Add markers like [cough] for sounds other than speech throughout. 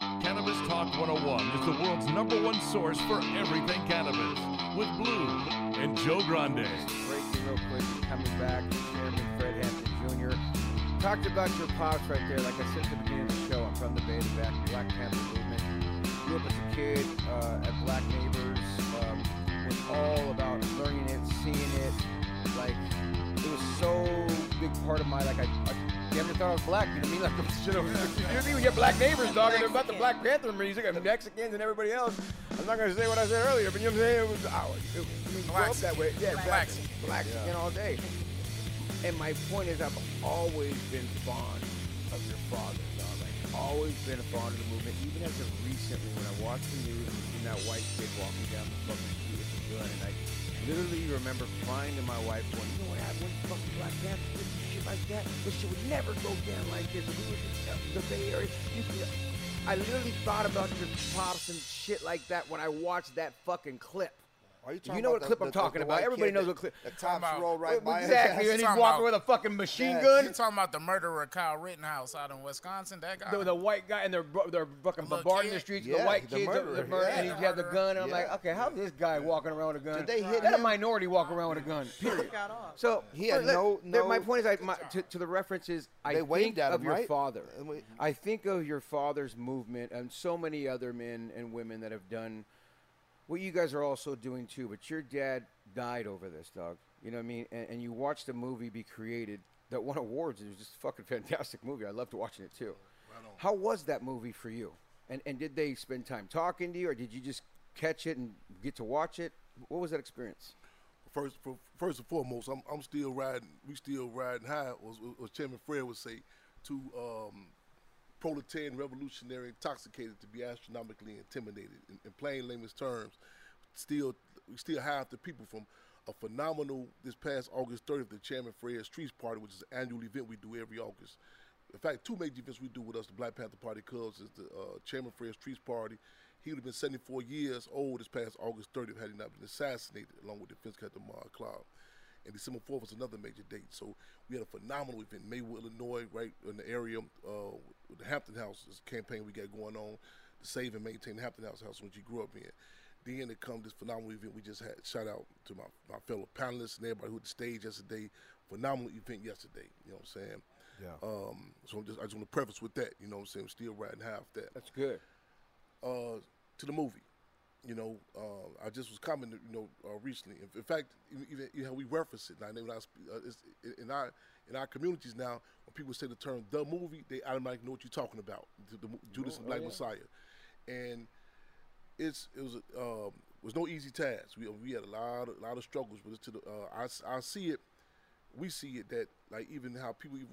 Cannabis Talk 101 is the world's number one source for everything cannabis with Blue and Joe Grande. Breaking real quick, coming back, Chairman Fred Hampton Jr. Talked about your pops right there. Like I said at the beginning of the show, I'm from the Bay, the back Black Panther movement. Grew up as a kid uh, at Black Neighbors. Um, was all about learning it, seeing it. Like it was so big part of my like I you ever thought I was black? You know what I mean? Like, [laughs] you know, you know, you get black neighbors talking about the Black Panther music and Mexicans and everybody else. I'm not going to say what I said earlier, but you know what I'm saying? It was, oh, it, I mean, up that way. Yeah, blacks. Blacks yeah. all day. And my point is, I've always been fond of your father, dog. Like, always been a fond of the movement. Even as of recently, when I watched the news and seen that white kid walking down the fucking street with a gun, and I literally remember crying to my wife, going, you know what happened when fucking Black Panther like that. but shit would never go down like this. If we in the Bay Area, I literally thought about your pops and shit like that when I watched that fucking clip. Are you, you know what clip the, I'm talking the, about. Everybody knows what clip. The cops roll right by Exactly, and he's walking about, with a fucking machine yes. gun. You talking about the murderer Kyle Rittenhouse out in Wisconsin? That guy. The, the white guy, and they're they're fucking bombarding the streets. Yeah, the white the kids, murderer, the murderer, yeah. and he had the gun. And I'm like, okay, how's this guy walking around with a gun? Did they hit Let him? a minority walk around with a gun. Period. so he had no, no. My point is, I, my, to, to, the references, I they think of your father. I think of your father's movement and so many other men and women that have done what you guys are also doing too. But your dad died over this, dog. You know what I mean? And, and you watched a movie be created that won awards. It was just a fucking [laughs] fantastic movie. I loved watching it too. Right How was that movie for you? And and did they spend time talking to you, or did you just catch it and get to watch it? What was that experience? First, for, first and foremost, I'm, I'm still riding. We still riding high. Was, was Chairman Fred would say, to um, proletarian, revolutionary, intoxicated to be astronomically intimidated. In, in plain layman's terms, still we still have the people from a phenomenal this past August 30th, the Chairman Fred's Streets Party, which is an annual event we do every August. In fact, two major events we do with us, the Black Panther Party Cubs, is the uh, Chairman Fred's Streets Party. He would have been 74 years old this past August 30th had he not been assassinated, along with Defense Captain Mark Clark. And December 4th was another major date. So we had a phenomenal event in Maywood, Illinois, right in the area, uh, with the Hampton House this campaign we got going on to save and maintain the Hampton House house which you grew up in. Then it come this phenomenal event we just had. Shout out to my, my fellow panelists and everybody who at the stage yesterday. Phenomenal event yesterday. You know what I'm saying? Yeah. Um, so I'm just I just want to preface with that. You know what I'm saying? Still riding half that. That's good. Uh, to the movie. You know, uh, I just was commenting, you know, uh, recently. In, in fact, even, even you know, we reference it now. When I, uh, it's, in our in our communities now, when people say the term "the movie," they automatically know what you're talking about. The, the, Judas and oh, Black yeah. Messiah, and it's it was a, um, was no easy task. We we had a lot of, lot of struggles with it. To the uh, I I see it, we see it that like even how people even,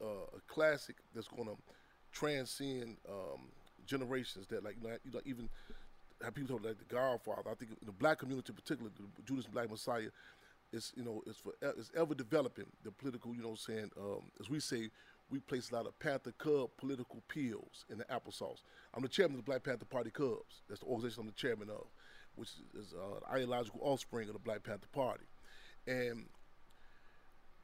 uh, uh, a classic that's going to transcend um, generations. That like you know, you know even how people talk like the Godfather. I think in the black community, in particular, the Judas and Black Messiah, it's you know it's for it's ever developing the political. You know, what I'm saying um, as we say, we place a lot of Panther Cub political pills in the applesauce. I'm the chairman of the Black Panther Party Cubs. That's the organization I'm the chairman of, which is uh, ideological offspring of the Black Panther Party, and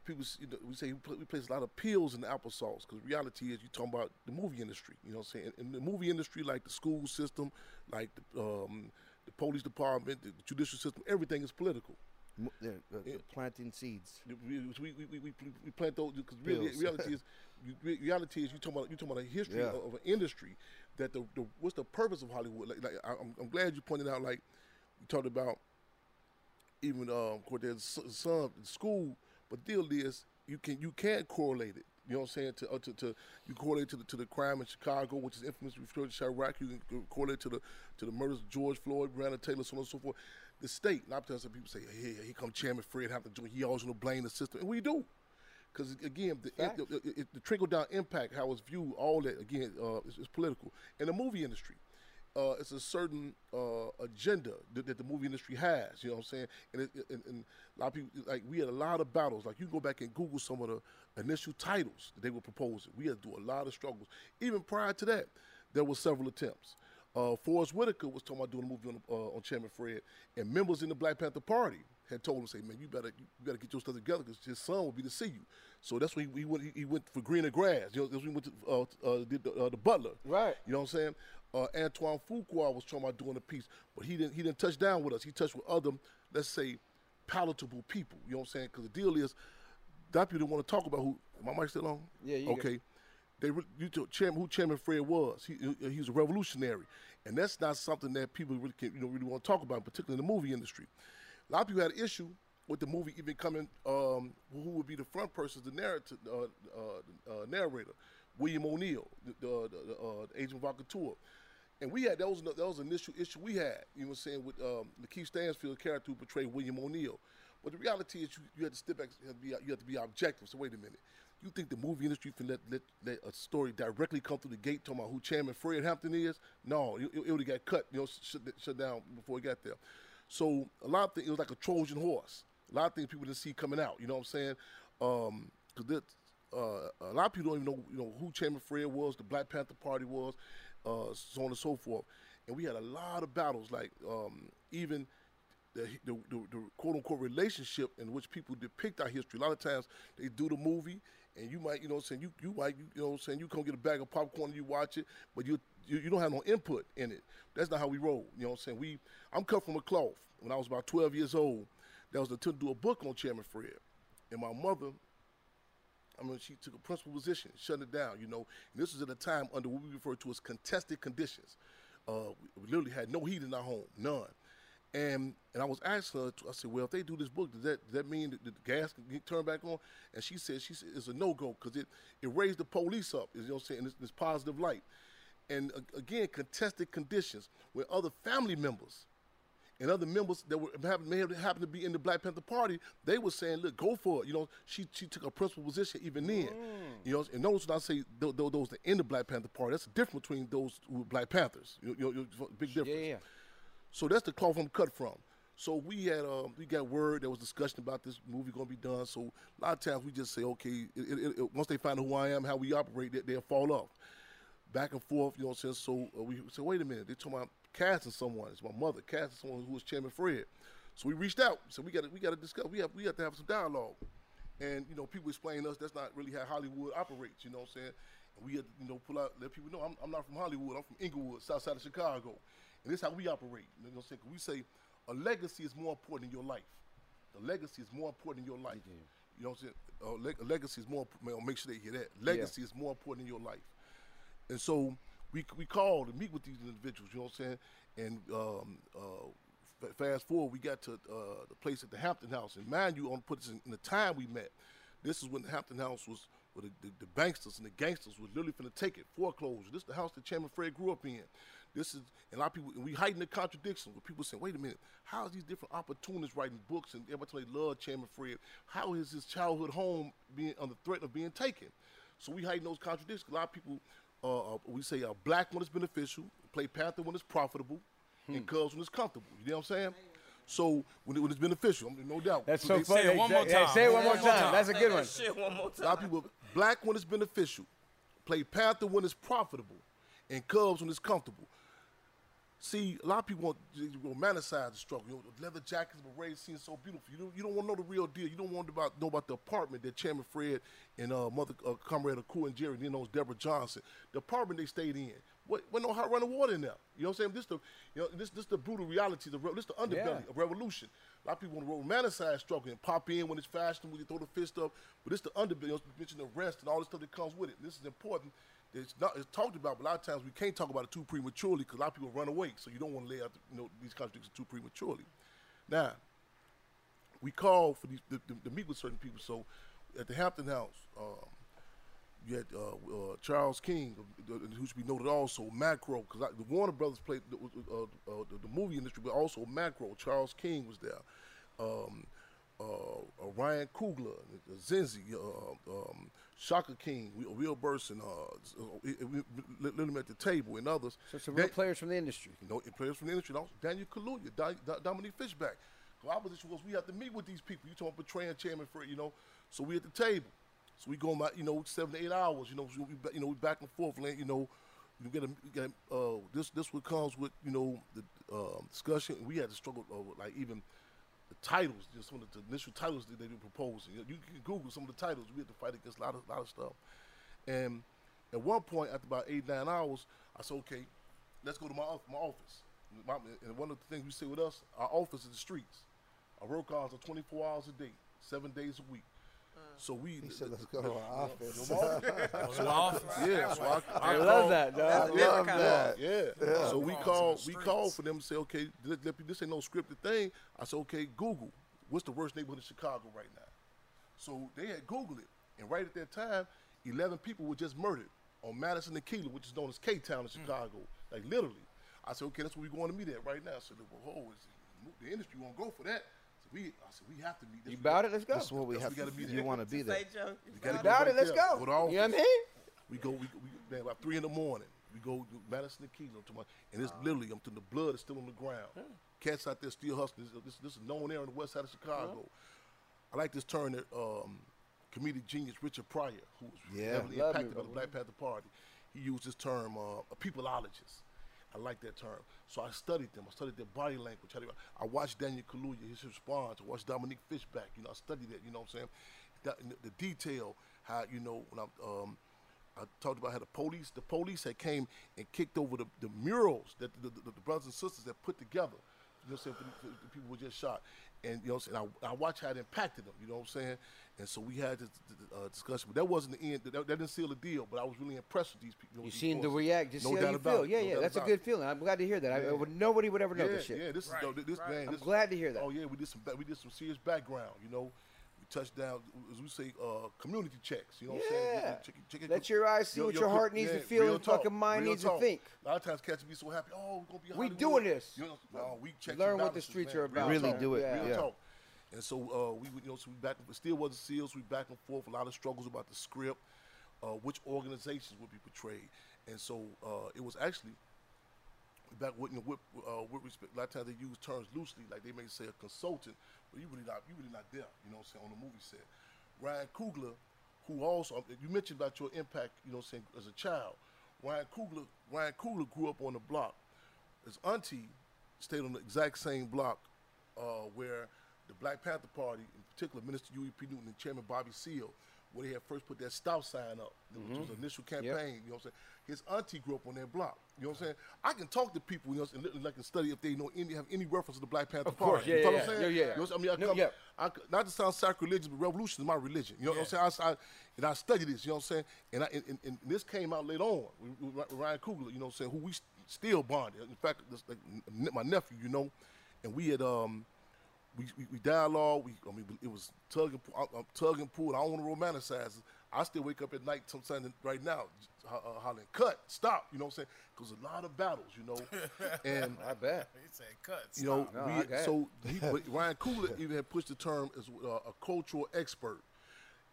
people, you know, we say we place a lot of pills in the applesauce because reality is you're talking about the movie industry. You know what I'm saying? In the movie industry, like the school system, like the, um, the police department, the judicial system, everything is political. Mo- the- the- the planting seeds. We, we, we, we, we, we plant those because really, reality is reality is you talking about you talking about a history Yeah. of, of an industry that the, the what's the purpose of Hollywood? Like, like I, I'm, I'm glad you pointed out like you talked about even um, there's some in school, but the deal is you can you can correlate it. You know what I'm saying? To, uh, to, to you correlate to the to the crime in Chicago, which is infamous referred to Chiraq. You can correlate to the to the murders of George Floyd, Breonna Taylor, so on and so forth. The state. And I've some people say, "Hey, here come Chairman Fred Hampton Jr. He always to blame the system," and we do. Because again, the, the, the trickle down impact, how it's viewed, all that again uh, is, is political. In the movie industry, uh, it's a certain uh, agenda that, that the movie industry has. You know what I'm saying? And, it, and, and a lot of people like we had a lot of battles. Like you can go back and Google some of the initial titles that they were proposing. We had to do a lot of struggles. Even prior to that, there were several attempts. Uh, Forest Whitaker was talking about doing a movie on, uh, on Chairman Fred, and members in the Black Panther Party had told him, "Say, man, you better you better get your stuff together because his son will be to see you." So that's when he, he went. He went for greener grass. You know, that's when he went to uh, uh, did the, uh, the Butler. Right. You know what I'm saying? Uh, Antoine Fuqua was talking about doing a piece, but he didn't. He didn't touch down with us. He touched with other, let's say, palatable people. You know what I'm saying? Because the deal is, that people don't want to talk about who. My mic still on? Yeah, got- Okay. They you told chairman who Chairman Fred was. He he was a revolutionary, and that's not something that people really can you know really want to talk about, particularly in the movie industry. A lot of people had an issue with the movie even coming. Um, who would be the front person, the narrator, uh, uh, uh, narrator, William O'Neill, the, the, the, uh, agent vocateur. And we had that was that was an initial issue we had. You know what I'm saying with um, Lakeith Stanfield character who portrayed William O'Neill. But the reality is you, you have to step back. You have be you have to be objective. So wait a minute. You think the movie industry can let, let, let a story directly come through the gate talking about who Chairman Fred Hampton is? No, it, it would have got cut, you know, shut, shut down before it got there. So a lot of things, it was like a Trojan horse. A lot of things people didn't see coming out. You know what I'm saying? Um, 'cause uh, a lot of people don't even know, you know, who Chairman Fred was, the Black Panther Party was, uh, so on and so forth. And we had a lot of battles, like um, even the, the, the, the quote unquote relationship in which people depict our history. A lot of times they do the movie, and you might, you know, what I'm saying you you might, you, know, I'm saying you come get a bag of popcorn and you watch it, but you, you you don't have no input in it. That's not how we roll. You know what I'm saying? We I'm cut from a cloth. When I was about 12 years old, there was an attempt to do a book on Chairman Fred, and my mother. I mean, she took a principal position, shutting it down, you know. And this was at a time under what we refer to as contested conditions. Uh, we literally had no heat in our home, none. And and I was asking her, I said, well, if they do this book, does that does that mean that the gas can get turned back on? And she said, she said it's a no go because it it raised the police up, you know, what I'm saying, in this, this positive light. And uh, again, contested conditions where other family members and other members that were happen- may have happened to be in the Black Panther Party, they were saying, "Look, go for it." You know, she she took a principal position even then. You know, and notice when I say those, those that in the Black Panther Party, that's the difference between those who are Black Panthers. You know, you know, big difference. Yeah, yeah. So that's the cloth I'm cut from. So we had um, we got word there was discussion about this movie going to be done. So a lot of times we just say, okay, it, it, it, once they find out who I am, how we operate, they, they'll fall off. Back and forth, you know what I'm saying? So uh, we said, wait a minute, they're talking about casting someone. It's my mother casting someone who was Chairman Fred. So we reached out. So we got we got to discuss. We have we have to have some dialogue. And you know, people explain us that's not really how Hollywood operates. You know what I'm saying? And we had to, you know, pull out, let people know I'm, I'm not from Hollywood. I'm from Inglewood, south side of Chicago. And this is how we operate. You know what I'm saying? we say a legacy is more important than your life. The legacy is more important than your life. You know what I'm saying? Uh, leg- legacy is more. Make sure they hear that. Legacy is more important than your life. And so we we called to meet with these individuals. You know what I'm saying? And um, uh, f- fast forward, we got to uh, the place at the Hampton House. And mind you, on put this in, in the time we met. This is when the Hampton House was where the, the, the banksters and the gangsters was literally finna take it foreclosure. This is the house that Chairman Fred grew up in. This is a lot of people and we hiding the contradictions with people saying, wait a minute, how is these different opportunists writing books and everybody they love Chairman Fred? How is his childhood home being under threat of being taken? So we hiding those contradictions. A lot of people uh, uh, we say uh, black when it's beneficial, play Panther when it's profitable, and Cubs when it's comfortable. You know what I'm saying? So when, it, when it's beneficial, I mean, no doubt. That's So so they- funny. Say it one more Yeah, time. say it one One more more time. time. That's a good one. Shit, one more time. a lot of people black when it's beneficial, play Panther when it's profitable, and Cubs when it's comfortable. See, a lot of people want to romanticize the struggle. You know, leather jackets, berets seem so beautiful. You don't, you don't want to know the real deal. You don't want to about, know about the apartment that Chairman Fred and uh, Mother uh, Comrade Akua Njeri, then knows Deborah Johnson. The apartment they stayed in. What, what no hot running water in there. You know what I'm saying? This the, you know, this this the brutal reality. The re- this the underbelly Yeah. of revolution. A lot of people want to romanticize struggle and pop in when it's fashionable, you throw the fist up. But it's the underbelly. You know, mention the rest and all the stuff that comes with it. This is important. It's not it's talked about, but a lot of times we can't talk about it too prematurely because a lot of people run away. So you don't want to lay out the, you know these contradictions too prematurely. Now, we call for these to, to, to meet with certain people. So at the Hampton House, um, you had uh, uh, Charles King, uh, who should be noted also, Macro, because the Warner Brothers played the, uh, uh, the, the movie industry, but also Macro. Charles King was there. Um, uh, Ryan Coogler, uh, um, Shaka King, Will- Will Berson, uh, uh, them at the table, and others. So some real They- players from the industry. you know, players from the industry, Daniel Kaluuya, Di- Dominique Fishback. Our position was we have to meet with these people. You talking about betraying Chairman for you know? So we at the table. So we going about, you know, seven to eight hours. You know, so we, you know, we back and forth. You know, you get a, you get a, uh, this this what comes with you know the um, discussion. We had to struggle over like even the titles, just some of the initial titles that they were proposing. You, can Google some of the titles. We had to fight against a lot of lot of stuff. And at one point, after about eight nine hours, I said, okay, let's go to my my office. My, and one of the things we say with us, our office is the streets. Our work hours are 24 hours a day, seven days a week. So we. He said, "Let's go to our office." [laughs] To office. Yeah, so I, I call- love that, dog. I love that. Yeah. So we Calls call we streets. call for them to say, okay, this, this ain't no scripted thing. I said, okay, Google, what's the worst neighborhood in Chicago right now? So they had Googled it, and right at that time, eleven people were just murdered on Madison and Keeler, which is known as K Town in mm. Chicago. Like literally. I said, okay, that's where we're going to meet at right now. So they were, oh, is the industry won't go for that. So we, I said, we have to meet. This You about it? Let's go. That's what we have. we gotta to, be you want to be there. Say, Joe. We gotta About right it, let's there. go. Go to You know what I mean? We go, we, we man, about three in the morning. We go to Madison and Keeler, to my, and it's literally, I'm to the blood is still on the ground. Cats out there still hustling. This, this, this is a known area on the west side of Chicago. I like this term that um, comedic genius Richard Pryor, who was Yeah. heavily Love me, impacted by the. Black Panther Party, he used this term, uh, a peopleologist. I like that term. So I studied them. I studied their body language. I watched Daniel Kaluuya, his response. I watched Dominique Fishback. You know, I studied that. You know what I'm saying? The detail, how you know when I um, I talked about how the police, the police had came and kicked over the, the murals that the, the, the brothers and sisters had put together. You know what I'm saying? For the, for people were just shot. And you know what I'm saying? I, I watched how it impacted them, you know what I'm saying? And so we had this uh, discussion, but that wasn't the end. That, that didn't seal the deal, but I was really impressed with these people. You with these seen the react, just No see how doubt you about feel. it. Yeah, No yeah, that's a good it. feeling. I'm glad to hear that. I, Yeah. I would, nobody would ever know yeah, this shit. Yeah, this is Right, this, this right. man. I'm this- glad to hear that. Oh yeah, we did some we did some serious background. You know, we touched down as we say uh, community checks. You know what I'm saying? Yeah. Check- check- check- Let your eyes see what your heart needs to feel real and fucking mind real needs to think. A lot of times cats be so happy. Oh, we're gonna be. We Hollywood. doing this. You know, no, we check Learn what the streets man. are about. Really talk. do it, Real yeah. talk. And so uh, we, you know, so we back. It still wasn't seals. We back and forth. A lot of struggles about the script, uh, which organizations would be portrayed, and so uh, it was actually back with, you know, with, uh, with respect, a lot of times they use terms loosely, like they may say a consultant, but you really not, you really not there, you know what I'm saying, on the movie set. Ryan Coogler, who also, you mentioned about your impact, you know what I'm saying, as a child. Ryan Coogler, Ryan Coogler grew up on the block. His auntie stayed on the exact same block uh, where the Black Panther Party, in particular Minister Huey P. Newton and Chairman Bobby Seale, where they had first put that stop sign up, which was the initial campaign. You know what I'm saying? His auntie grew up on that block. You know what I'm saying? I can talk to people, you know, and, and I can study if they know any have any reference to the Black Panther Of course, Party. yeah, you know yeah, what I'm yeah. saying? Yeah, yeah. You know what? I, mean, I No, come, yeah. I not to sound sacrilegious, but revolution is my religion. You know what I'm saying? I, I, and I study this. You know what I'm saying? And, I, and, and, this came out later on with, with Ryan Coogler. You know what I'm saying? Who we st- still bonded. In fact, this, like, n- my nephew. You know, and we had um. We, we, we dialogue. We, I mean, it was tug and pull. I'm tug and pull. I don't want to romanticize it. I still wake up at night sometimes right now, uh, uh, hollering, "Cut! Stop!" You know what I'm saying? Because a lot of battles, you know. [laughs] And I bet. He said cut. you know, stop. we, I got it. so he, [laughs] Ryan Coogler even had pushed the term as uh, a cultural expert,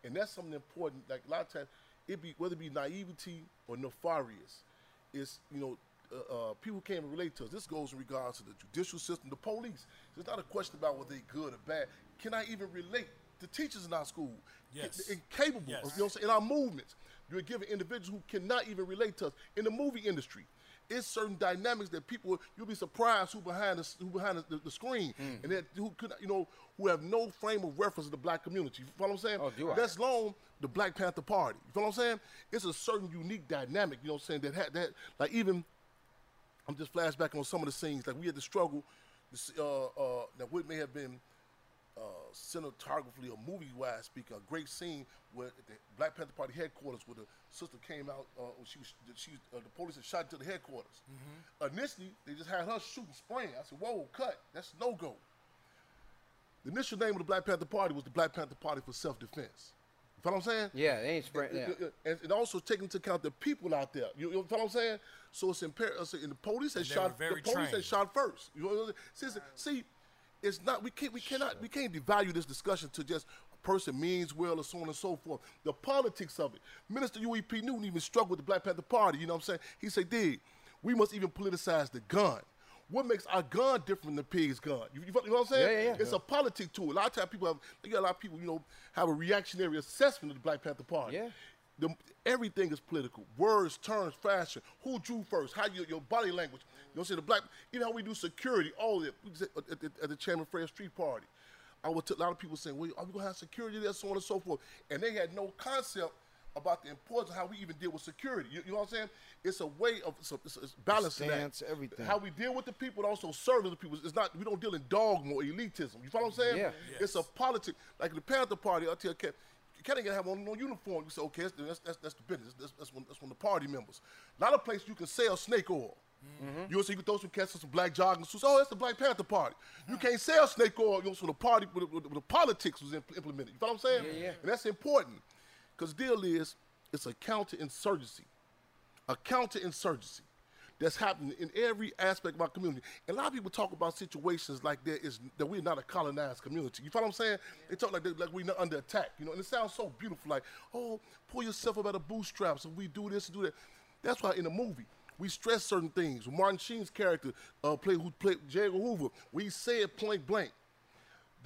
and that's something important. Like a lot of times, it be whether it be naivety or nefarious, it's you know. Uh, uh, people can't even relate to us. This goes in regards to the judicial system, the police. It's not a question about whether they're good or bad. Can I even relate to teachers in our school? Yes. Incapable. Yes. You know what I'm saying? In our movements, you're giving individuals who cannot even relate to us. In the movie industry, it's certain dynamics that people you'll be surprised who behind the, who behind the, the screen Hmm. and that who could you know who have no frame of reference to the black community. You follow what I'm saying? Oh, do I? That's long the Black Panther Party. You follow what I'm saying? It's a certain unique dynamic. You know what I'm saying? That had that like even I'm just flashbacking on some of the scenes like we had to struggle. Uh, uh, that what may have been uh, cinematographically or movie wise speaking, a great scene where at the Black Panther Party headquarters, where the sister came out, uh, when she was, she, uh, the police had shot into the headquarters. Initially, they just had her shooting, spraying. I said, "Whoa, cut! That's no go." The initial name of the Black Panther Party was the Black Panther Party for Self Defense. You know what I'm saying? Yeah, they ain't spraying. Yeah. And- And, and also taking into account the people out there. You, you know what I'm saying? So it's imperative. Uh, and the police had And they shot. were The police had trained. shot first. You know what I'm saying? See, see, it's not. We can't. We cannot. We can't devalue this discussion to just a person means well or so on and so forth. The politics of it. Minister Huey P. Newton even struggled with the Black Panther Party. You know what I'm saying? He said, "Dig, we must even politicize the gun." What makes our gun different than the pig's gun? You, you know what I'm saying? Yeah, yeah, yeah. It's a politic tool. A lot of times people have, you got a lot of people, you know, have a reactionary assessment of the Black Panther Party. Yeah. The, everything is political. Words, terms, fashion. Who drew first? How you, your body language. You know, say the black. You know how we do security. All of it. We uh, At, the- at the Chairman Fred Street Party, I would. T- a lot of people saying, "Well, are we gonna have security there?" So on and so forth. And they had no concept about the importance of how we even deal with security. You, you know what I'm saying? It's a way of it's, a, it's, a- it's balancing that. Stance, everything. How we deal with the people, and also serve the people. It's not. We don't deal in dogma or elitism. You follow what I'm saying? Yeah. It's a politic. Like the Panther Party, I tell you, Can't even have on no uniform. You say, okay, that's, that's, that's, that's the business. That's, that's, one, that's one of the party members. Not A place you can sell snake oil. Mm-hmm. You know, so you can throw some cats in some black jogging suits. Oh, that's the Black Panther Party. You can't sell snake oil. You know, so the party, with, with, with the politics was impl- implemented. You know what I'm saying? Yeah, yeah. And that's important because deal is it's a counterinsurgency, a counterinsurgency that's happening in every aspect of our community. And a lot of people talk about situations like there is that we're not a colonized community. You follow what I'm saying? They talk like like we're not under attack. You know, and it sounds so beautiful. Like, oh, pull yourself up out of bootstraps, and we do this and do that. That's why in the movie we stress certain things. Martin Sheen's character uh, played who played J. Edgar Hoover, we say it point blank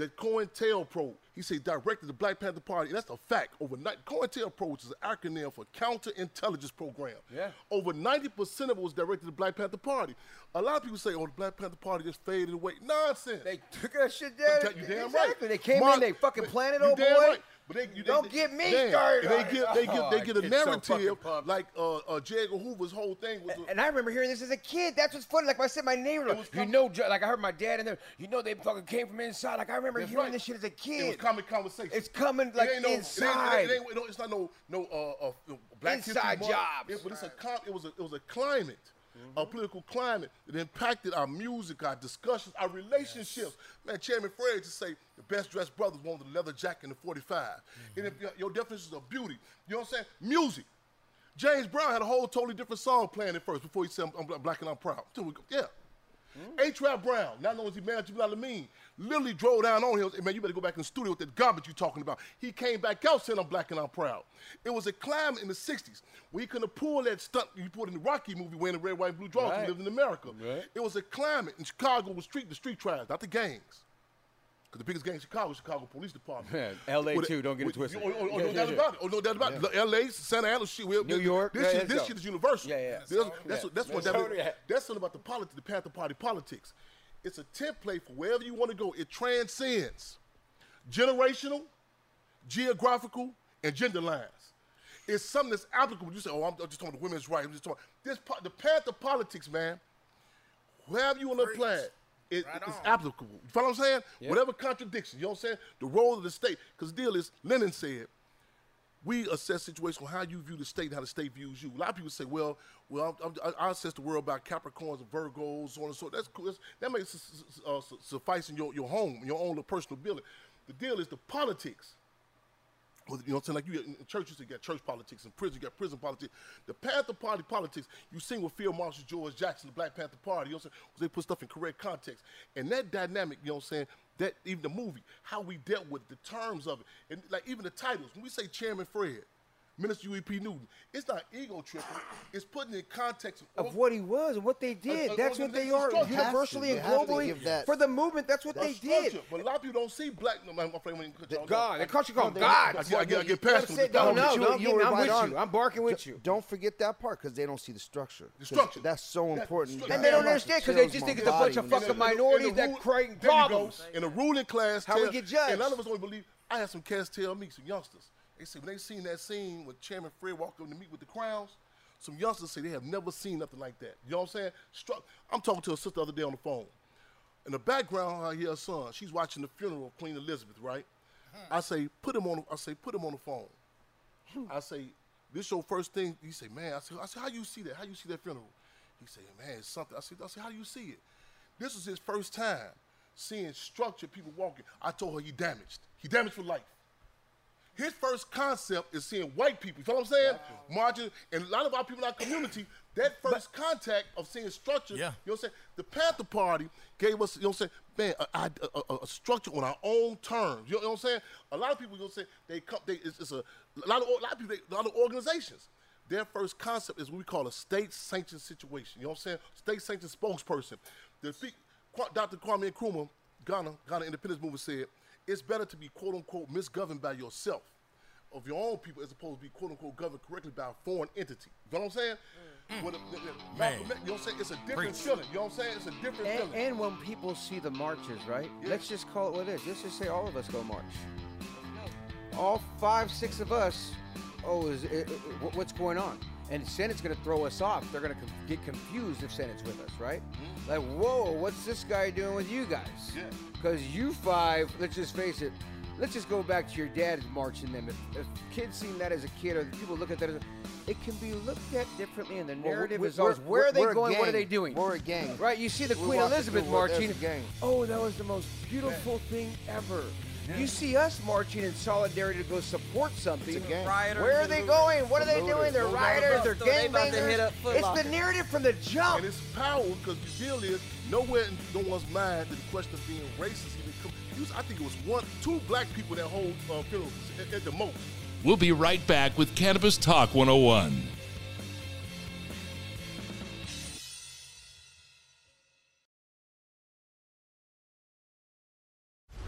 that COINTELPRO, he said directed the Black Panther Party, and that's a fact. Overnight, COINTELPRO, which is an acronym for Counterintelligence Program. Yeah. Over 90% of it was directed to the Black Panther Party. A lot of people say, oh, the Black Panther Party just faded away. Nonsense. They took that shit down. You damn exactly. right. They came Mark- in, they fucking planted, old damn boy. Right. But they, you, Don't they, get me damn, started They get, they get, they get a I get so narrative like uh, uh, J. Edgar Hoover's whole thing was. And I remember hearing this as a kid. That's what's funny. Like I said, my neighbor, It was you com- know, like I heard my dad in there. You know, they fucking came from inside. Like I remember That's hearing right. this shit as a kid. It was kid. common conversation. It's coming It like ain't no, it ain't- inside. It ain't, it ain't, it's not no no uh, uh, uh, black History Inside Month. jobs. It, but it's a com- it was a it was a climate, Mm-hmm. a political climate. It impacted our music, our discussions, our relationships. Man, Chairman Fred just say the best dressed brothers wanted the leather jacket and the 45. Mm-hmm. And if your, your definitions of beauty, you know what I'm saying? Music. James Brown had a whole totally different song playing at first before he said I'm, I'm black and I'm proud. Till we go- Yeah. Mm-hmm. H. Rap Brown, not known as Emmanuel Alameen, literally drove down on him. and said, Man, you better go back in the studio with that garbage you talking about. He came back out saying, I'm black and I'm proud. It was a climate in the 60s where he couldn't pull that stunt you put in the Rocky movie wearing the red, white, and blue drawers Right. lived in America. Right. It was a climate in Chicago with street, the street tribes, not the gangs. Because the biggest gang in Chicago is Chicago Police Department. Yeah, LA With- too, don't get it oh, twisted. Oh, oh, oh, Yeah, no yeah, doubt yeah. about it. Oh, no doubt about it. LA, Santa Ana, shit. we- New York, This, yeah, shit, this shit is universal. Yeah, yeah. That's, that's, Yeah. that's what, that's, That's that, totally- that's something about the politics, the Panther Party politics. It's a template for wherever you want to go. It transcends generational, geographical, and gender lines. It's something that's applicable. You say, "Oh, I'm just talking about women's rights." I'm just talking this po- the path of politics, man. Wherever you want to apply it, it it's applicable. You follow what I'm saying? Whatever contradiction, you know what I'm saying? The role of the state, because the deal is, Lenin said, we assess situations on how you view the state and how the state views you. A lot of people say, well, well, I'm, I'm, I assess the world by Capricorns and Virgos, so on and so. That's cool. That's, that makes uh, suffice in your, your home, your own personal building. The deal is the politics. You know what I'm saying? Like you get in churches, you got church politics. In prison, you got prison politics. The Panther Party politics, you seen with Field Marshal George Jackson, the Black Panther Party, you know what I'm saying? they put stuff in correct context. And that dynamic, you know what I'm saying? That even the movie, how we dealt with the terms of it. And like even the titles, when we say Chairman Fred, Minister Huey P. Newton, it's not ego tripping, it's putting in context of what he was and what they did. a- that's what they are structure. universally and globally for the movement. That's what That's they did. structure. But a lot of people don't see black. No, I'm afraid when you cut y'all God, off. they country called I- God. I, get- I, get, I get past them. No, no, but you- no. you were I'm right with on. you. I'm barking with you. Don't forget that part because they don't see the structure. The structure. That's so important. And they don't understand because they just think it's a bunch of fucking minorities that creating There you go. problems. In a ruling class, How we tell- get judged. And none of us only believe. I had some cats tell me, some youngsters. They say when they seen that scene with Chairman Fred walking to meet with the crowns, some youngsters say they have never seen nothing like that. You know what I'm saying? Struck. I'm talking to a sister the other day on the phone. In the background, I hear her son. She's watching the funeral of Queen Elizabeth, right? Uh-huh. I say, put him on. I say, put him on the phone. Hmm. I say, this your first thing. He say, man. I say, I say, how you see that? How you see that funeral? He say, man, it's something. I said, I say, how do you see it? This was his first time seeing structured people walking. I told her he damaged. He damaged for life. His first concept is seeing white people. You feel what I'm saying? Marching, and a lot of our people in our community, that first contact of seeing structure, Yeah. you know what I'm saying? The Panther Party gave us, you know what I'm saying, man, a, a, a- a structure on our own terms. You know what I'm saying? A lot of people, you know what I'm saying, they come, they, it's, it's a, a lot of, a lot of people, they, a lot of organizations. Their first concept is what we call a state sanctioned situation. You know what I'm saying? State sanctioned spokesperson. The, Dr. Kwame Nkrumah, Ghana, Ghana Independence Movement said, it's better to be quote unquote misgoverned by yourself of your own people as opposed to be quote unquote governed correctly by a foreign entity. You know what I'm saying? Mm. What a- the- the- Malcolm you know what I'm saying? It's a different Preach. feeling. You know what I'm saying? It's a different And, feeling. and when people see the marches, right? Let's just call it what it is. Let's just say all of us go march. All five, six of us. Oh, is it, it- what's going on? And Senate's going to throw us off. They're going to com- get confused if Senate's with us, right? Like, whoa, what's this guy doing with you guys? Yeah. Because you five, let's just face it. Let's just go back to your dad marching them. If, if kids seen that as a kid, or people look at that as a, it can be looked at differently, and the Well, narrative we- is always where are they going? What are they doing? We're a gang. Right? You see the We Queen Elizabeth marching. Oh, that was the most beautiful thing ever. You see us marching in solidarity to go support something. It's. Rioters Where are they looters. going? What are they Looters. doing? They're Those are rioters. They're So they about to hit up gangbangers. It's the narrative from the jump. And it's powerful because the deal is nowhere in no one's mind did the question of being racist even come. I think it was one, two black people that hold uh, funerals at, at the most. We'll be right back with Cannabis Talk 101.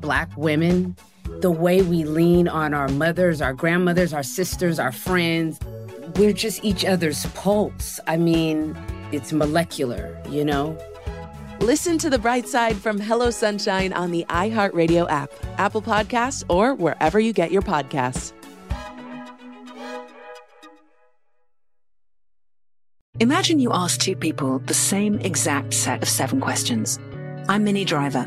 Black women the way we lean on our mothers, our grandmothers, our sisters, our friends. We're just each other's pulse. I mean, it's molecular, you know? Listen to the bright side from Hello Sunshine on the iHeartRadio app, Apple Podcasts, or wherever you get your podcasts. Imagine you ask two people the same exact set of seven questions. I'm Minnie Driver,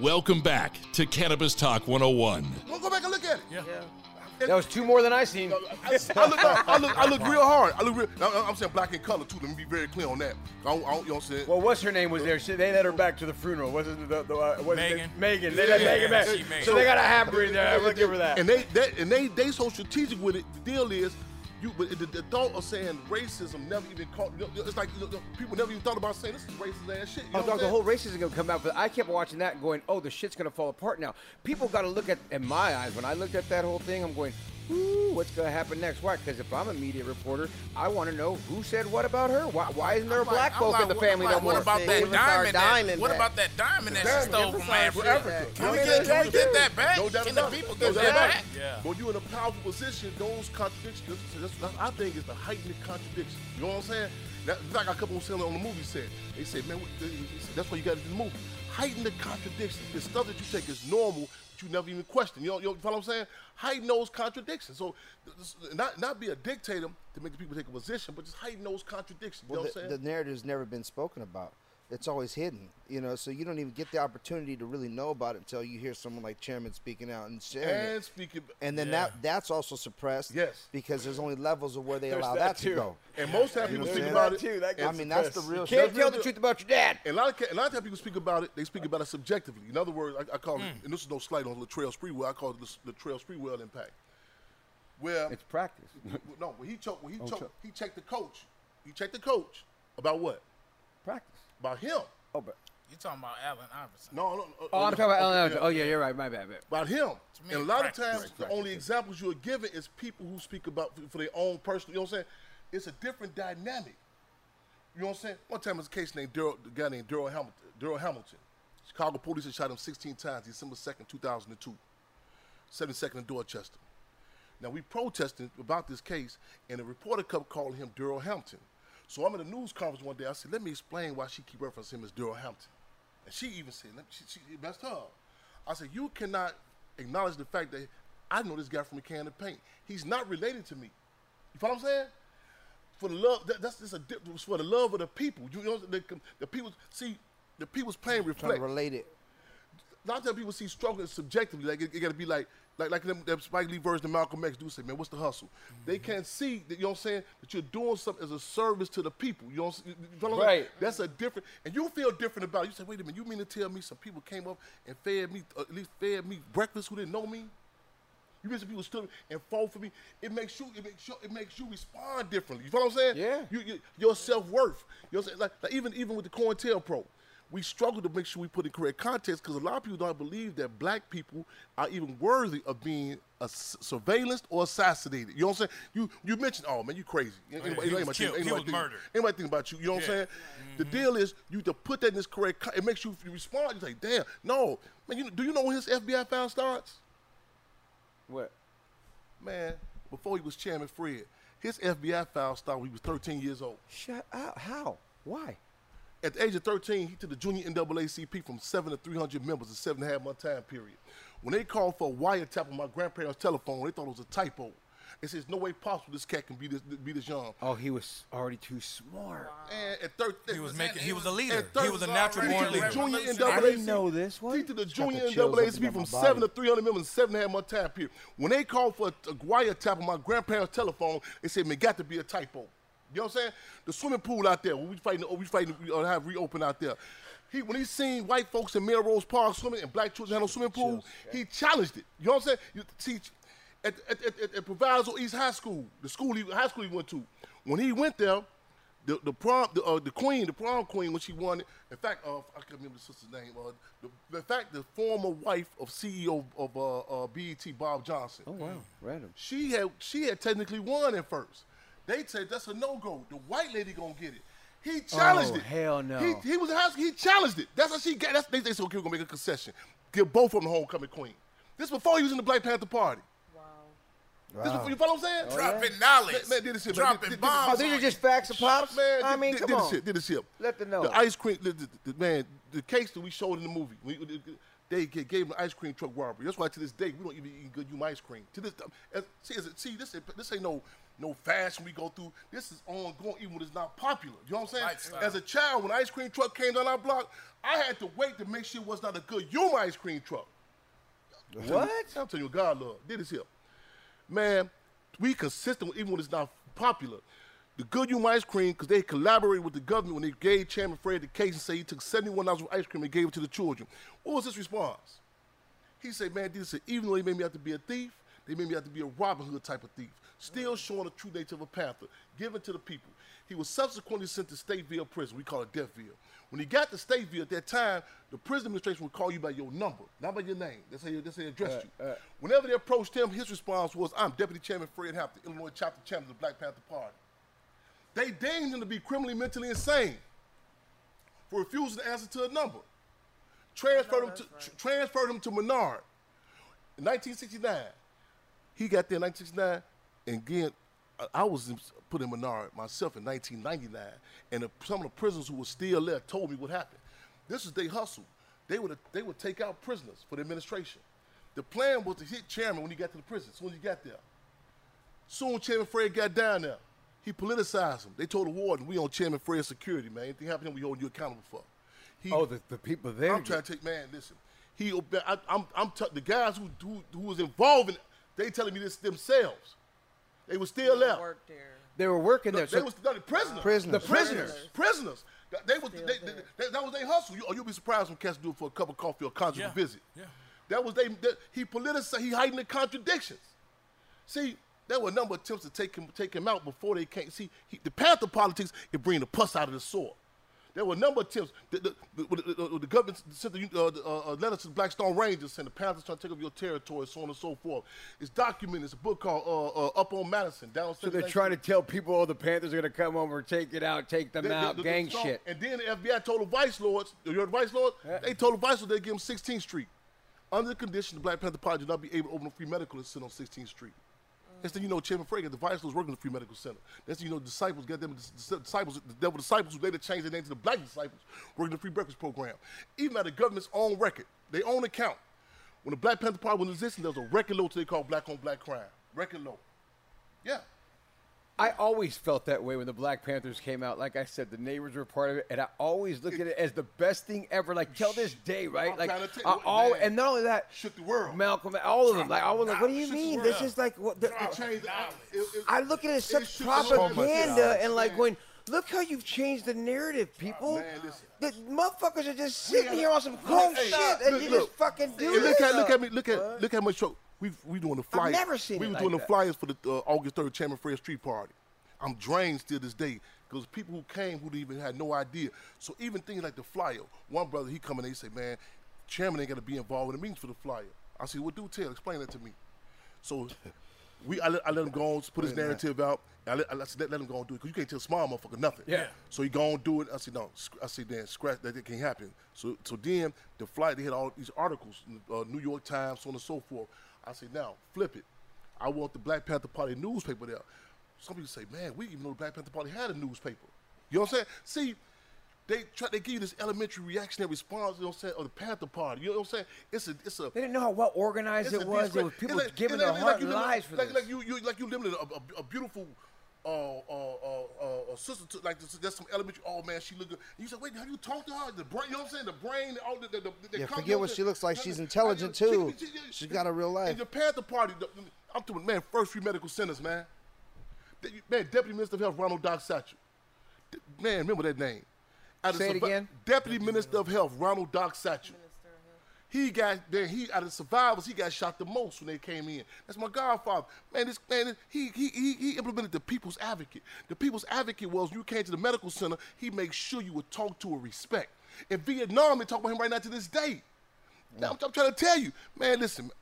Welcome back to Cannabis Talk 101. Well, go back and look at it. Yeah. That was two more than I seen. I, I look, I, look, I look real hard. I look real. I, I'm saying black in color too. Let me be very clear on that. I don't, I don't, you know what I'm saying? Well, what's her name was there? She, they let her back to the funeral. Wasn't the, the uh, was Meghan. It, Meghan. They let Yeah, Meghan back. she made So they got a hamper in there. We'll give her that. And they, that, and they, they so strategic with it. The deal is, you, but the, the thought of saying racism never even caught. You know, it's like you know, people never even thought about saying this is racist ass shit. You oh, know Oh, dog, the whole racism is gonna come out, but I kept watching that and going, "Oh, the shit's gonna fall apart now." People got to look at, in my eyes, when I looked at that whole thing, I'm going, "Ooh, what's gonna happen next?" Why? Because if I'm a media reporter, I want to know who said what about her. Why, why isn't there a I'm like- black I'm folk like, in the family I'm no like, more? What about that Give us our diamond? that- diamond what back. about that diamond that she stole from us our Africa? Africa. Can we get, can we get that back? No doubt Can the about it. people No get doubt that back? it. When you're in a powerful position, those contradictions, that's, that's, I think it's the heightened contradiction. You know what I'm saying? That, it's like a couple of saying on the movie said. They said, man, what, that's why you got to do the movie. Heighten the contradictions. The stuff that you take is normal, but you never even question. You know, you know what I'm saying? Heighten those contradictions. So, not not be a dictator to make the people take a position, but just heighten those contradictions. You Well, know what the, I'm the saying? narrative's never been spoken about. It's always hidden, you know. So you don't even get the opportunity to really know about it until you hear someone like Chairman speaking out and sharing it. And speaking, And then yeah. that that's also suppressed. Yes. Because there's only levels of where they There's allow that that, to go. And most times people speak I'm about it. Too, that I gets mean, that's the real You shit. can't tell the truth about your dad. And a lot of a lot of times people speak about it. They speak about it subjectively. In other words, I, I call it, mm. and this is no slight on Latrell Sprewell. I call it the, Latrell Sprewell impact. Where It's practice. [laughs] no, when he choked, when he Oh, choked, he checked the coach. He checked the coach about what? Practice. About him. Oh, but You talking about Allen Iverson? No, no. oh, I'm talking about. okay, Ellen yeah. Oh, yeah, you're right. My bad. man. About him. And a lot practice. of times, Right, the only examples you are given is people who speak about for, for their own personal. You know what I'm saying? It's a different dynamic. You know what I'm saying? One time, there's a case named Daryl, the guy named Daryl Hamilton. Daryl Hamilton. Chicago police had shot him 16 times, December 2nd, 2002. 72nd in Dorchester. Now we protested about this case, and a reporter kept calling him Daryl Hampton. So I'm in a news conference one day. I said, "Let me explain why she keep referencing him as Daryl Hampton." And she even said, let me, she, she messed her up. I said, "You cannot acknowledge the fact that I know this guy from a can of paint. He's not related to me. You follow what I'm saying? For the love, that, that's just a di- it's for the love of the people. You know, the, the people see the people's pain Trying reflect to relate it. a lot of people see struggle subjectively. Like it, it got to be like like like them, that Spike Lee version of Malcolm X do say, man, what's the hustle? They can't see that you know what I'm saying that you're doing something as a service to the people. You know, what I'm saying? You follow what I'm saying? Right. That's a different, and you feel different about. it. You say, wait a minute, you mean to tell me some people came up and fed me, uh, at least fed me breakfast who didn't know me? You mean some people stood and fought for me? It makes you, it makes you, it makes you respond differently. You follow what I'm saying? Yeah. You, you, your self worth. You know what I'm saying? Like, like even even with the COINTELPRO, we struggle to make sure we put in correct context because a lot of people don't believe that black people are even worthy of being a surveillanced or assassinated. You know what I'm saying? You you mentioned, oh man, you crazy. Ain't Yeah, nobody- he was nobody killed. think- He ain't was think- murdered. Ain't nobody think about you. You know what I'm Yeah. saying? The mm-hmm. deal is you to put that in this correct. con- It makes you, you respond. You say, damn, no, man. You, do you know when his FBI file starts? What? Man, before he was Chairman Fred, his FBI file started when he was 13 years old. Shut up. How? Why? At the age of 13, he took the junior NAACP from seven to 300 members in seven and a half month time period. When they called for a wiretap on my grandparents' telephone, they thought it was a typo. They said, "There's no way possible this cat can be this be this young." Oh, he was already too smart. And at third, He was making. He was a leader. He was a natural born leader. Junior I didn't know this one. Teaching the junior NAACP from seven to 300 members, seven had more time period. When they called for a, a wire on my grandparents' telephone, they said, "Man, got to be a typo." You know what I'm saying? The swimming pool out there, we fighting, we fighting, we uh, have reopened out there. He, when he seen white folks in Melrose Park swimming and black children had no swimming pool, he challenged it. You know what I'm saying? You see, at, at, at, at, Proviso East High School, the school, he, high school he went to, when he went there, the the prom, the, uh, the queen, the prom queen, when she won it. In fact, uh, I can't remember the sister's name. Uh, the, in fact, the former wife of CEO of uh, uh, BET, Bob Johnson. Oh wow, random. She had she had technically won at first. They said that's a no go. The white lady gonna get it. He oh, challenged Oh, it. hell no. He, he was asking. He challenged it. That's how she got. That's they, they said okay, we're gonna make a concession. Give both of them the homecoming queen. This before he was in the Black Panther Party. This Wow. before, you follow what I'm saying? Oh, Dropping Man, knowledge. man, did this shit, Dropping man. Did- did- bombs. Oh, these are just facts of pops. Man, I did- mean, did, come did on. This shit, did this shit. Let them know. The ice cream, the, the, the- man, the case that we showed in the movie, we, they g- gave him an ice cream truck robbery. That's why to this day we don't even eat good you ice cream. To this, as, see, as, see, this ain't- this ain't no no fashion we go through. This is ongoing, even when it's not popular. You know what I'm saying? Lifestyle. As a child, when ice cream truck came down our block, I had to wait to make sure it was not a Good Humor ice cream truck. What? I'm telling you, God love. Did this here. Man, we consistent even when it's not popular. The Good Humor ice cream, because they collaborated with the government when they gave Chairman Fred the case and say he took 71 ounces of ice cream and gave it to the children. What was his response? He said, man, this even though they made me out to be a thief, they made me out to be a Robin Hood type of thief, still showing the true nature of a Panther, given to the people. He was subsequently sent to Stateville prison. We call it Deathville. When he got to Stateville at that time, the prison administration would call you by your number, not by your name. That's how, you, that's how they addressed you. Whenever they approached him, his response was, I'm Deputy Chairman Fred Hampton, Illinois Chapter Chairman of the Black Panther Party. They deemed him to be criminally mentally insane for refusing to answer to a number. Transferred him to tr- transferred him to Menard in 1969. He got there in 1969, and again, I- I was put in Menard myself in 1999, and the, some of the prisoners who were still there told me what happened. This is their hustle. They would they would take out prisoners for the administration. The plan was to hit chairman when he got to the prison. As soon as he got there. Soon Chairman Fred got down there. He politicized them. They told the warden, we on Chairman Fred's security, man. Anything happen to him, we holding you accountable for. He, Oh, the, the people there. I'm trying to take, man, listen. He, obe- I, I'm, I'm t- the guys who, who, who was involved in it, they telling me this themselves. They were still there. They were working No, there. they so- was no, the prisoners. Prisoners. The prisoners. Prisoners. They was, they, they, they- that was their hustle. You, or you'll be surprised when cats do it for a cup of coffee or a conjugal Yeah, visit. yeah. That was they. That, he politicized. He hiding the contradictions. See, there were a number of attempts to take him take him out before they came. See, he, the Panther politics it bring the pus out of the sore. There were a number of attempts. The, the, the, the, government sent the, uh, the, uh, uh, letters to the Blackstone Rangers saying the Panthers trying to take over your territory, so on and so forth. It's documented. It's a book called uh, uh, Up on Madison, down. So they're trying to tell people, oh, the Panthers are going to come over, take it out, take them They- out, gang shit. And then the FBI told the vice lords, your vice lords? They told the vice lords they'd give them 16th Street. Under the condition the Black Panther Party did not be able to open a free medical center on 16th Street. Next thing you know, Chairman Fred got the vice was working the free medical center. That's thing you know, disciples got them, disciples, the devil disciples who later changed their name to the black disciples, working the free breakfast program. Even at the government's own record, their own account. When the Black Panther Party was existing, there was a record low they called black on black crime. Record low. Yeah. I always felt that way when the Black Panthers came out. Like I said, the neighbors were part of it, and I always looked at it as the best thing ever. Like till this day, right? I'm like trying to tell I all, man. and not only that, shook the world. Malcolm, all of them. Like I was like, what do you mean? This is like what? The, uh, It changed. it- it- I look at it as such shook the oh propaganda, and like when. Look how you've changed the narrative, oh, people. Man, [gasps] the motherfuckers are just sitting here on some cold Hey, shit, and you look. just fucking do And look this. at look at me look at look how much show we we doing the flyers. never seen we was like doing the flyers for the uh, August third Chairman Fred Street Party. I'm drained still this day because people who came who even had no idea. So even things like the flyer, one brother he come in and he say, man, Chairman ain't got to be involved in the meetings for the flyer. I said, what do tell? Explain that to me. So we I let, I let him go on put his narrative out. I let, I said, let, let him go and do it because you can't tell a small motherfucker nothing. Yeah. So he go and do it. I said, no. I said, then scratch that. That can't happen. So so then the flight, they had all these articles, uh, New York Times, so on and so forth. I said, now flip it. I want the Black Panther Party newspaper there. Some people say, man, we even know the Black Panther Party had a newspaper. You know what I'm saying? See, they try they give you this elementary reactionary response, you know what I'm saying, of the Panther Party. You know what I'm saying? It's a it's a They didn't know how well organized it was. Disgrace. was people like- giving their like- heart like you and live- lives for like, this. Like you, you like you in a, a, a beautiful uh, uh, uh, uh, sister to, like this, there's some elementary. Oh man, she look good. And you say, wait, have you talked to her? The brain, you know what I'm saying? The brain, all the, the, the, the Yeah, forget what she looks like. She's she- intelligent too. she- She's got a real life. And your Panther Party, the- I'm talking, man, first free medical centers, man. Man, Deputy Minister of Health Ronald Doc Satchel. Man, remember that name. Out Say it again. Deputy Minister of Health Ronald Doc Satchel. He got man, he out of survivors, he got shot the most when they came in. That's my godfather. Man, this man, he he he, he implemented the people's advocate. The people's advocate was when you came to the medical center, he made sure you would talk to with respect. In Vietnam, they talk about him right now to this day. Now, I'm, I'm trying to tell you, man, listen.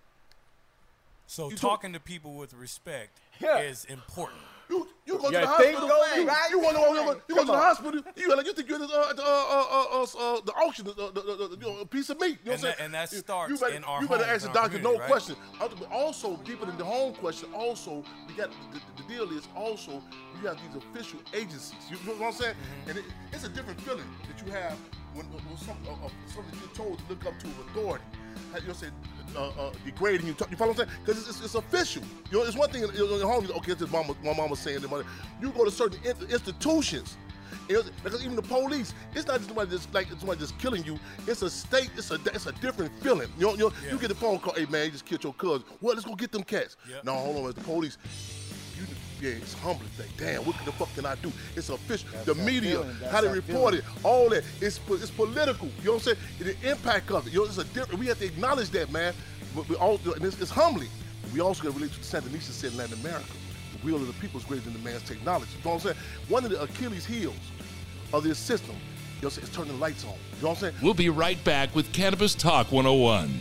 So talking to people with respect is important. You you go Yeah, to the hospital. go you, right. you want to you, you go to the hospital. You like you think you're the uh, the, uh, uh, uh, uh, the auction, the, the, the, the, you know, a piece of meat. You know And what I'm that- saying? and that You- starts you better, in our You better homes, ask the doctor no community, right? question. Ultimately, Also, deeper than the home question. Also, we got the, the, the deal is also you have these official agencies. You know what I'm saying? Mm-hmm. And it, it's a different feeling that you have when, when some, uh, uh, something you're told to look up to authority. How You know, say uh, uh, degrading you. You follow what I'm saying? Because it's, it's, it's official. You know, it's one thing in, in home. Okay, it's mama, my mama saying that. mother. You go to certain in- institutions. It's- because even the police, it's not just somebody just like it's somebody just killing you. It's a state. It's a it's a different feeling. You know, you, know, you get the phone call. Hey man, you just killed your cousin. Well, let's go get them cats. No, hold on. It's the police. You, yeah, it's humbling. Like, damn, what the fuck can I do? It's official. the media, how they report feeling. it, all that. It's it's political. You know what I'm saying? The impact of it. You know, it's a different. We have to acknowledge that, man. But we all, and it's, it's humbling. We also got to relate to the Sandinistas said in Latin America. The will of the people is greater than the man's technology. You know what I'm saying? One of the Achilles' heels of this system, you know what I'm saying, is turning the lights on. You know what I'm saying? We'll be right back with Cannabis Talk 101.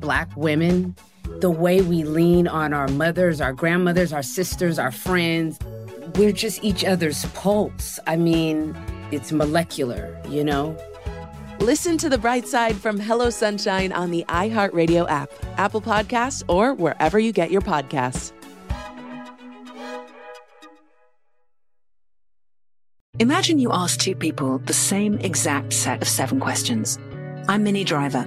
black women, the way we lean on our mothers, our grandmothers, our sisters, our friends. We're just each other's pulse. I mean, it's molecular, you know? Listen to The Bright Side from Hello Sunshine on the iHeartRadio app, Apple Podcasts, or wherever you get your podcasts. Imagine you ask two people the same exact set of seven questions. I'm Minnie Driver,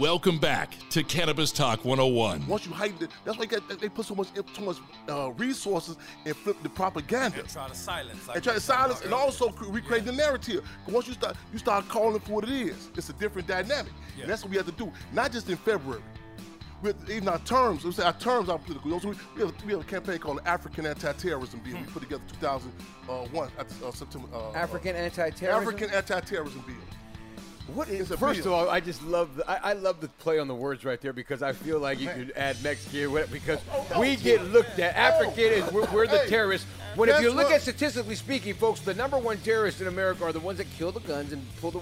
Welcome back to Cannabis Talk 101. Once you heighten it, that's why they, get, they put so much so much uh, resources and flip the propaganda. And try to silence. Like and try to silence and also cre- recreate the narrative. But once you start you start calling for what it is, it's a different dynamic. Yeah. And that's what we have to do. Not just in February. With even our terms, we say our terms are political. Also, we, have, we have a campaign called the African Anti-Terrorism Bill. We put together 2001 uh, September. Uh, African uh, anti-terrorism. African Anti-Terrorism Bill. What is first of all, I just love the I, I love the play on the words right there because I feel like you could add Mexican because oh, oh, we oh. get looked at. African is we're, we're the Hey, terrorists. When if you look what? at statistically speaking, folks, the number one terrorists in America are the ones that kill the guns and pull the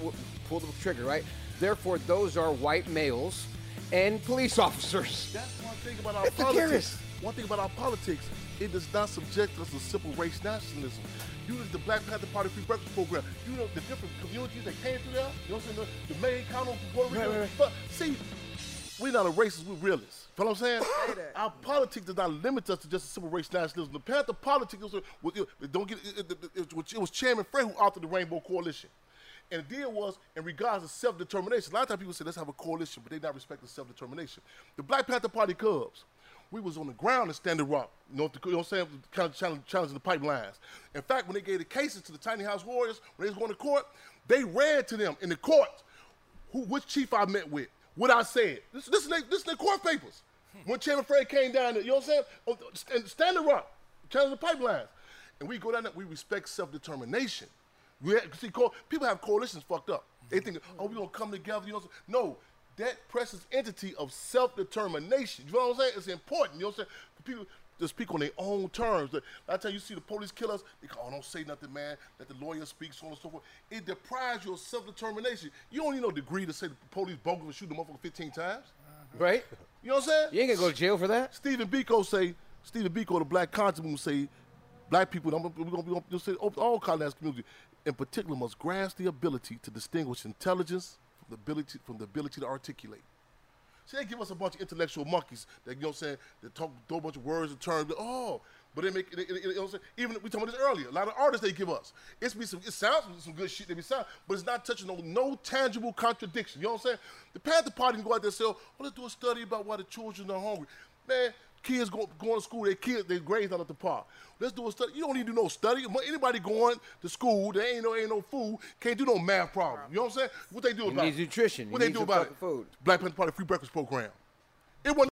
pull the trigger, right? Therefore, those are white males and police officers. That's one thing about our It's politics. One thing about our politics, it does not subject us to simple race nationalism. You look at the Black Panther Party Free Breakfast Program. You know the different communities that came through there. You know what I'm saying? The, the main county of Puerto Rico. Right, right, right. But see, we're not a racist, we're realists. You know what I'm saying? [laughs] Our politics does not limit us to just a civil race nationalism. The Panther politics was, was it, don't get it, it, it, was- it was Chairman Fred who authored the Rainbow Coalition. And the deal was in regards to self-determination. A lot of times people say let's have a coalition, but they not respecting self-determination. The Black Panther Party Cubs, we was on the ground in Standing Rock, you know what I'm saying, challenge, challenging the pipelines. In fact, when they gave the cases to the Tiny House Warriors, when they was going to court, they read to them in the court who which chief I met with, what I said. This, this, is, their, this is their court papers. When Chairman Fred came down there, you know what I'm saying? And Standing Rock, challenging the pipelines. And we go down there, we respect self-determination. We have, see, people have coalitions fucked up. They think, oh, we're gonna come together. You know, no, that precious entity of self-determination. You know what I'm saying? It's important. You know what I'm saying? For people to speak on their own terms. The- Last time you see the police kill us, they call, oh, don't say nothing, man. Let the lawyer speak, so on and so forth. It deprives you of self-determination. You don't need no degree to say the police bogus and shoot the motherfucker 15 times. Uh-huh. Right? You know what I'm saying? You ain't gonna go to jail for that. Stephen Biko say, Stephen Biko, the black conscience movement say, black people, we're gonna, we're gonna say all colonized community, in particular, must grasp the ability to distinguish intelligence the ability from the ability to articulate. See, they give us a bunch of intellectual monkeys that you know what I'm saying, that talk a bunch of words and terms. Oh, but they make it, it- you know I'm saying? Even we talking about this earlier. A lot of artists they give us. It's be some. It sounds some good shit. They be sound, but it's not touching on no tangible contradiction. You know what I'm saying? The Panther Party can go out there and say, oh, let's do a study about why the children are hungry. Man, kids go, going to school, their kids, their grades not at the par. Let's do a study. You don't need to do no study. Anybody going to school, there ain't no ain't no food, can't do no math problem. You know what I'm saying? What they do He about needs it? nutrition. What they do about it? food. Black Panther Party free breakfast program. It wasn't.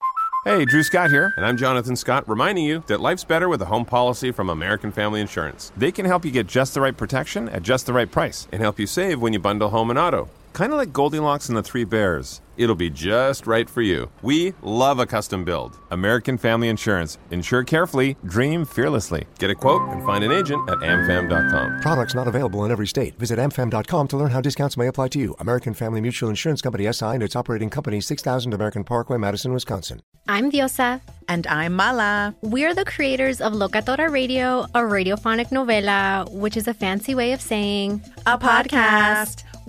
Hey, Drew Scott here, and I'm Jonathan Scott, reminding you that life's better with a home policy from American Family Insurance. They can help you get just the right protection at just the right price and help you save when you bundle home and auto. Kind of like Goldilocks and the Three Bears. It'll be just right for you. We love a custom build. American Family Insurance. Insure carefully, dream fearlessly. Get a quote and find an agent at amfam.com. Products not available in every state. Visit amfam.com to learn how discounts may apply to you. American Family Mutual Insurance Company SI and its operating company 6000 American Parkway, Madison, Wisconsin. I'm Diosa. And I'm Mala. We're the creators of Locatora Radio, a radiophonic novela, which is a fancy way of saying A podcast.